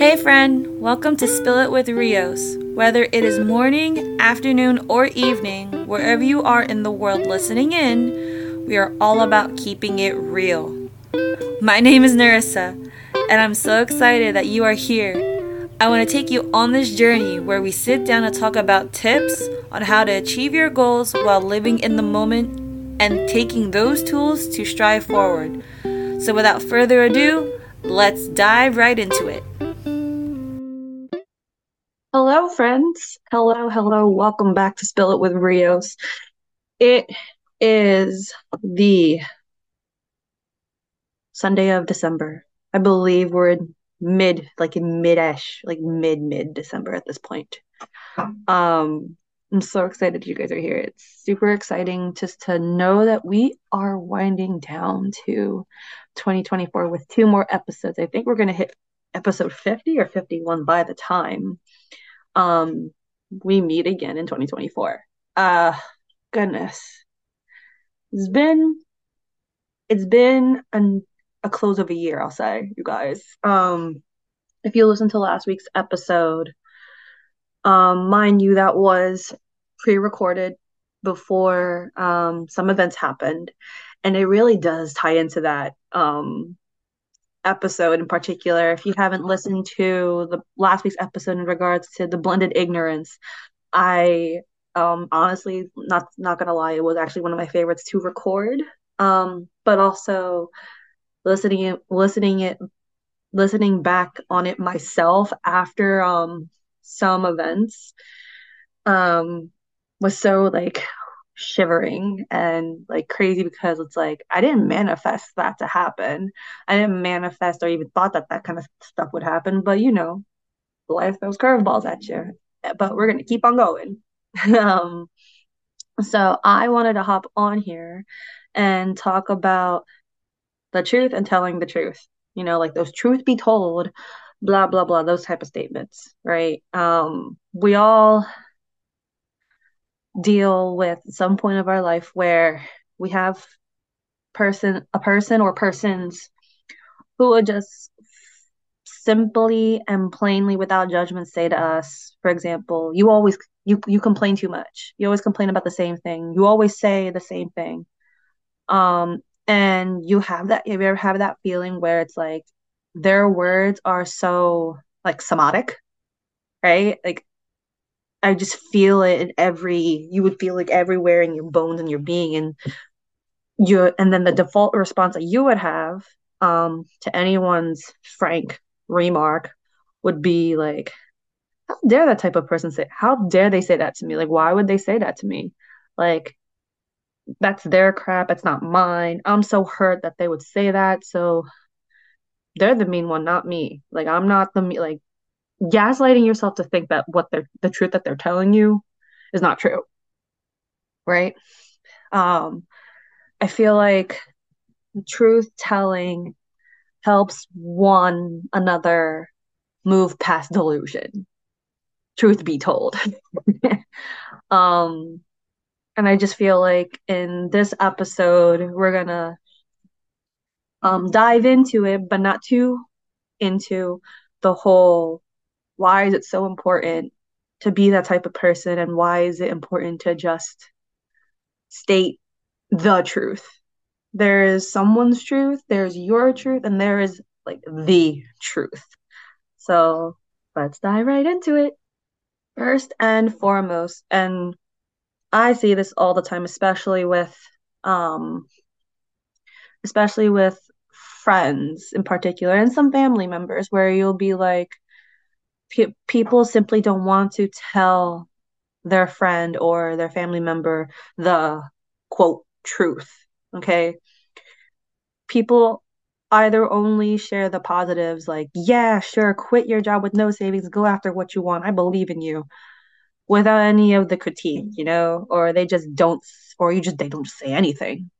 Hey, friend, welcome to Spill It with Rios. Whether it is morning, afternoon, or evening, wherever you are in the world listening in, we are all about keeping it real. My name is Narissa, and I'm so excited that you are here. I want to take you on this journey where we sit down and talk about tips on how to achieve your goals while living in the moment and taking those tools to strive forward. So, without further ado, let's dive right into it. Hello, friends. Hello, hello. Welcome back to Spill It with Rios. It is the Sunday of December. I believe we're in mid, like in mid-ish, like mid mid December at this point. Um, I'm so excited you guys are here. It's super exciting just to know that we are winding down to 2024 with two more episodes. I think we're gonna hit episode 50 or 51 by the time um we meet again in 2024 uh goodness. It's been it's been an, a close of a year i'll say you guys. Um if you listen to last week's episode um mind you that was pre-recorded before um some events happened. And it really does tie into that um episode in particular, if you haven't listened to the last week's episode in regards to the blended ignorance, I um honestly not not gonna lie, it was actually one of my favorites to record. Um, but also listening it listening it listening back on it myself after um some events um was so like shivering and like crazy because it's like I didn't manifest that to happen. I didn't manifest or even thought that that kind of stuff would happen, but you know, life throws curveballs at you. But we're gonna keep on going. um, so I wanted to hop on here and talk about the truth and telling the truth. You know, like those truth be told, blah blah blah, those type of statements, right? Um, we all deal with some point of our life where we have person a person or persons who would just simply and plainly without judgment say to us for example you always you you complain too much. You always complain about the same thing. You always say the same thing. Um and you have that you ever have that feeling where it's like their words are so like somatic right? Like I just feel it in every you would feel like everywhere in your bones and your being and you and then the default response that you would have um to anyone's frank remark would be like how dare that type of person say how dare they say that to me? Like why would they say that to me? Like that's their crap. It's not mine. I'm so hurt that they would say that. So they're the mean one not me. Like i'm not the like gaslighting yourself to think that what they're the truth that they're telling you is not true right? Um i feel like truth telling helps one another move past delusion truth be told. Um and i just feel like in this episode we're gonna um dive into it but not too into the whole why is it so important to be that type of person? And why is it important to just state the truth? There is someone's truth there's your truth and there is like the truth. So let's dive right into it. First and foremost and i see this all the time especially with um especially with friends in particular and some family members where you'll be like pe- people simply don't want to tell their friend or their family member the quote truth. Okay. People either only share the positives, like, yeah, sure, quit your job with no savings, go after what you want, I believe in you, without any of the critique, you know, or they just don't, or you just, they don't say anything.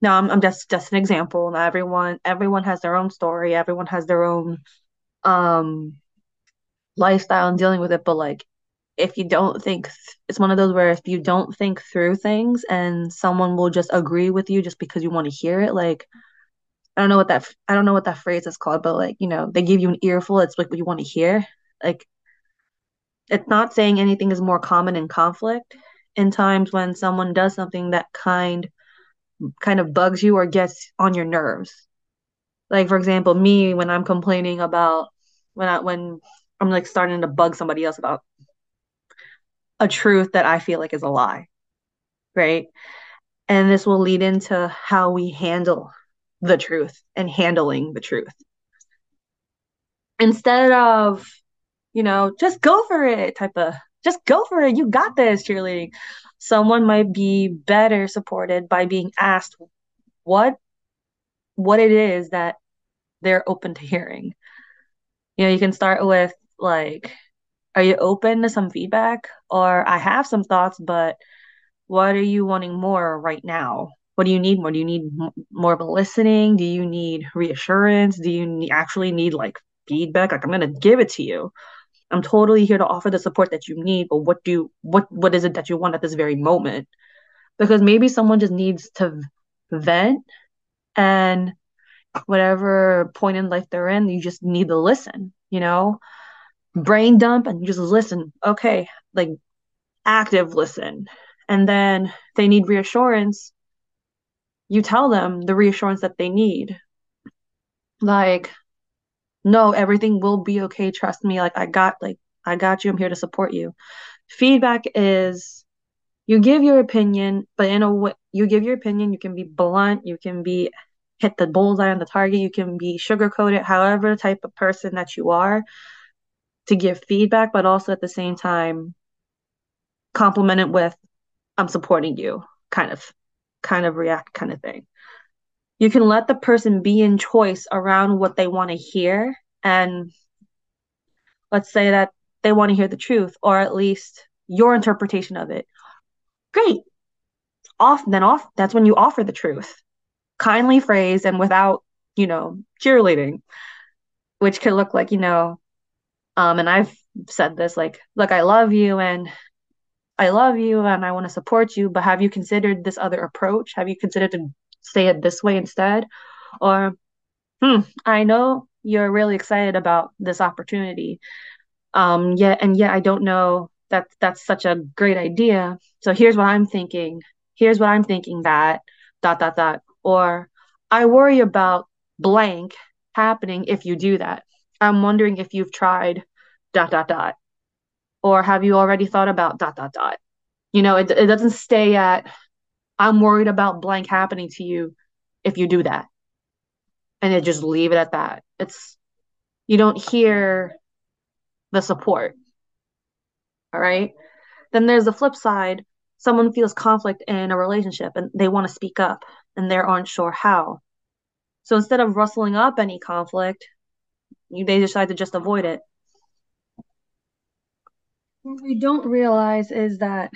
No, I'm, I'm just, just an example. Not everyone, everyone has their own story, everyone has their own, um, lifestyle and dealing with it but like if you don't think it's one of those where if you don't think through things and someone will just agree with you just because you want to hear it like I don't know what that I don't know what that phrase is called, but like, you know, they give you an earful, it's like what you want to hear. Like it's not saying anything is more common in conflict in times when someone does something that kind kind of bugs you or gets on your nerves. Like for example, me when I'm complaining about when I when I'm like starting to bug somebody else about a truth that I feel like is a lie, right? And this will lead into how we handle the truth and handling the truth. Instead of, you know, just go for it type of, just go for it. You got this, cheerleading. Someone might be better supported by being asked what what it is that they're open to hearing. You know, you can start with like, are you open to some feedback? Or I have some thoughts, but what are you wanting more right now? What do you need more? Do you need more of a listening? Do you need reassurance? Do you need, actually need like feedback? Like I'm gonna give it to you. I'm totally here to offer the support that you need, but what do what what is it that you want at this very moment? Because maybe someone just needs to vent and whatever point in life they're in, you just need to listen, you know? Brain dump and just listen. Okay, like active listen. And then they need reassurance. You tell them the reassurance that they need. Like, no, everything will be okay. Trust me. Like, I got, like, I got you. I'm here to support you. Feedback is you give your opinion, but in a way, you give your opinion, you can be blunt, you can be hit the bullseye on the target. You can be sugarcoated, however the type of person that you are to give feedback, but also at the same time compliment it with I'm supporting you kind of kind of react kind of thing. You can let the person be in choice around what they want to hear and let's say that they want to hear the truth or at least your interpretation of it. Great. Off then off that's when you offer the truth kindly phrased and without, you know, cheerleading, which could look like, you know, um, and I've said this like, look, I love you and I love you and I want to support you, but have you considered this other approach? Have you considered to say it this way instead? Or, hmm, I know you're really excited about this opportunity. Um, yet and yet I don't know that that's such a great idea. So here's what I'm thinking. Here's what I'm thinking that dot dot dot or I worry about blank happening if you do that. I'm wondering if you've tried dot dot dot. Or have you already thought about dot dot dot? You know, it, it doesn't stay at I'm worried about blank happening to you if you do that. And it just leave it at that. It's you don't hear the support. All right. Then there's the flip side. Someone feels conflict in a relationship and they want to speak up and they aren't sure how. So instead of rustling up any conflict, they decide to just avoid it. What we don't realize is that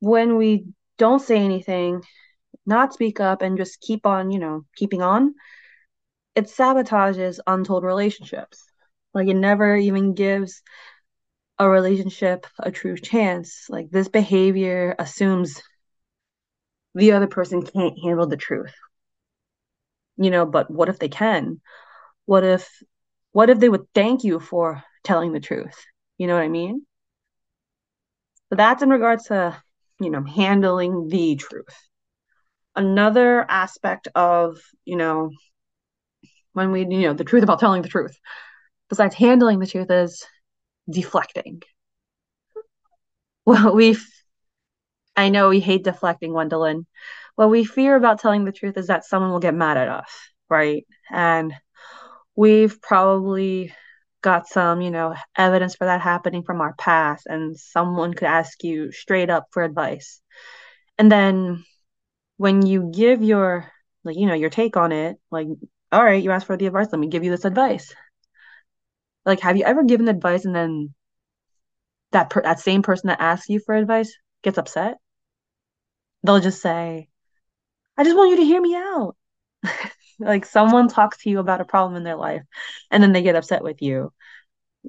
when we don't say anything, not speak up, and just keep on, you know, keeping on, it sabotages untold relationships. Like it never even gives a relationship a true chance. Like this behavior assumes the other person can't handle the truth. You know, but what if they can? What if what if they would thank you for telling the truth? You know what I mean? But that's in regards to, you know, handling the truth. Another aspect of, you know, when we, you know, the truth about telling the truth, besides handling the truth, is deflecting. Well, we've I know we hate deflecting, Gwendolyn. What we fear about telling the truth is that someone will get mad at us, right? And we've probably got some, you know, evidence for that happening from our past, and someone could ask you straight up for advice. And then when you give your, like, you know, your take on it, like, all right, you asked for the advice, let me give you this advice. Like, have you ever given advice and then that per- that same person that asks you for advice gets upset? they'll just say, I just want you to hear me out. like someone talks to you about a problem in their life and then they get upset with you.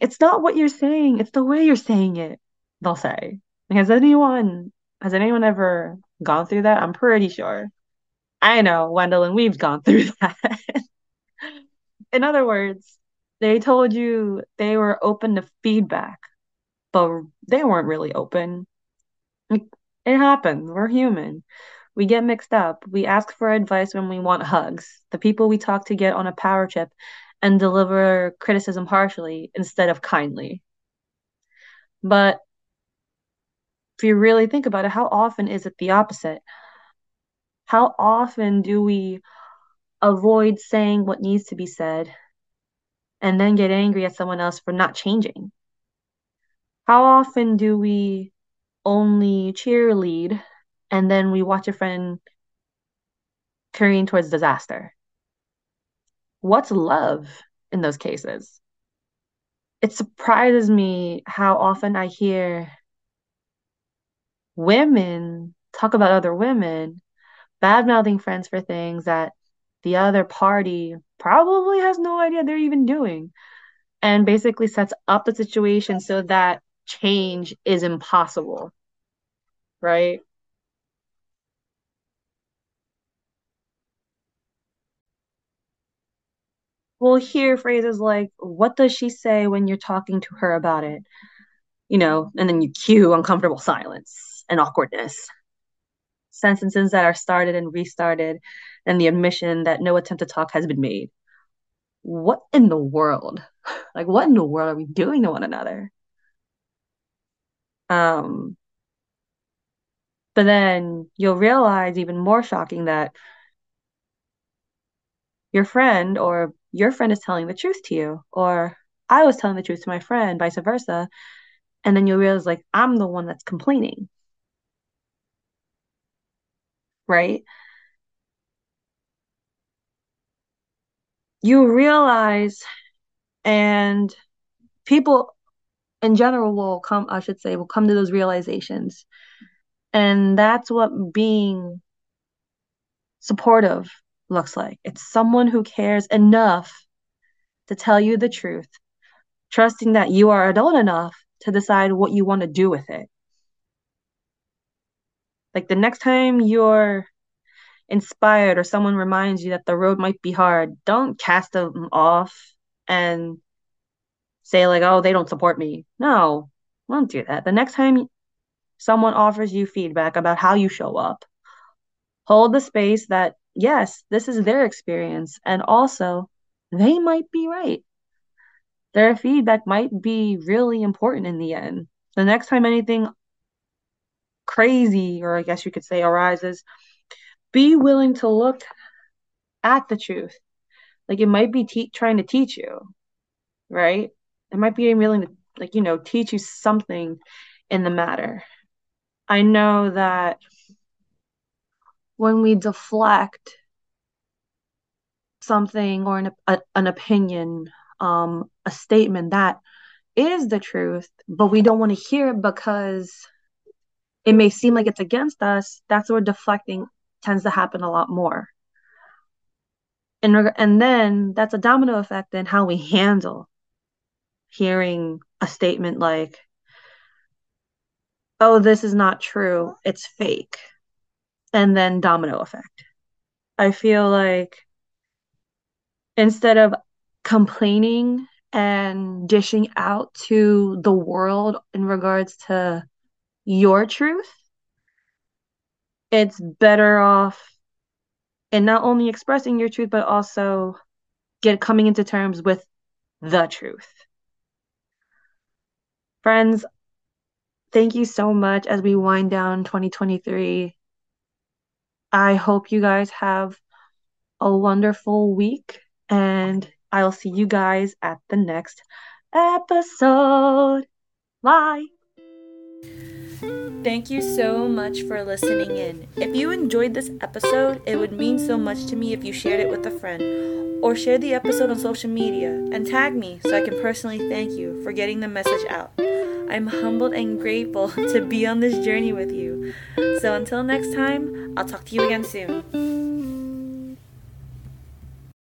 It's not what you're saying, it's the way you're saying it, they'll say. Has anyone has anyone ever gone through that? I'm pretty sure. I know, Wendell, and we've gone through that. In other words, they told you they were open to feedback, but they weren't really open. It happens. We're human. We get mixed up. We ask for advice when we want hugs. The people we talk to get on a power trip and deliver criticism harshly instead of kindly. But if you really think about it, how often is it the opposite? How often do we avoid saying what needs to be said and then get angry at someone else for not changing? How often do we only cheerlead and then we watch a friend carrying towards disaster? What's love in those cases? It surprises me how often I hear women talk about other women bad mouthing friends for things that the other party probably has no idea they're even doing and basically sets up the situation so that change is impossible right? We'll hear phrases like what does she say when you're talking to her about it? You know and then you cue uncomfortable silence and awkwardness. Sentences that are started and restarted and the admission that no attempt to talk has been made. What in the world? Like what in the world are we doing to one another um but then you'll realize even more shocking that your friend or your friend is telling the truth to you or i was telling the truth to my friend vice versa. And then you'll realize like i'm the one that's complaining. Right? You realize and people in general will come i should say will come to those realizations. And that's what being supportive looks like. It's someone who cares enough to tell you the truth trusting that you are adult enough to decide what you want to do with it. Like the next time you're inspired or someone reminds you that the road might be hard, don't cast them off and say like, "Oh, they don't support me." No, don't do that. The next time someone offers you feedback about how you show up, hold the space that yes, this is their experience and also they might be right. Their feedback might be really important in the end. The next time anything crazy or I guess you could say arises, be willing to look at the truth. Like it might be te- trying to teach you, right? It might be willing to, like, you know, teach you something in the matter. I know that when we deflect something or an, a, an opinion, um, a statement that is the truth, but we don't want to hear it because it may seem like it's against us, that's where deflecting tends to happen a lot more. And, reg- and then that's a domino effect in how we handle hearing a statement like, oh, this is not true, it's fake. And then domino effect. I feel like instead of complaining and dishing out to the world in regards to your truth, it's better off in not only expressing your truth but also get coming into terms with the truth. Friends, thank you so much as we wind down 2023. I hope you guys have a wonderful week and I'll see you guys at the next episode. Bye. Thank you so much for listening in. If you enjoyed this episode, it would mean so much to me if you shared it with a friend or share the episode on social media and tag me so I can personally thank you for getting the message out. I'm humbled and grateful to be on this journey with you. So until next time, I'll talk to you again soon.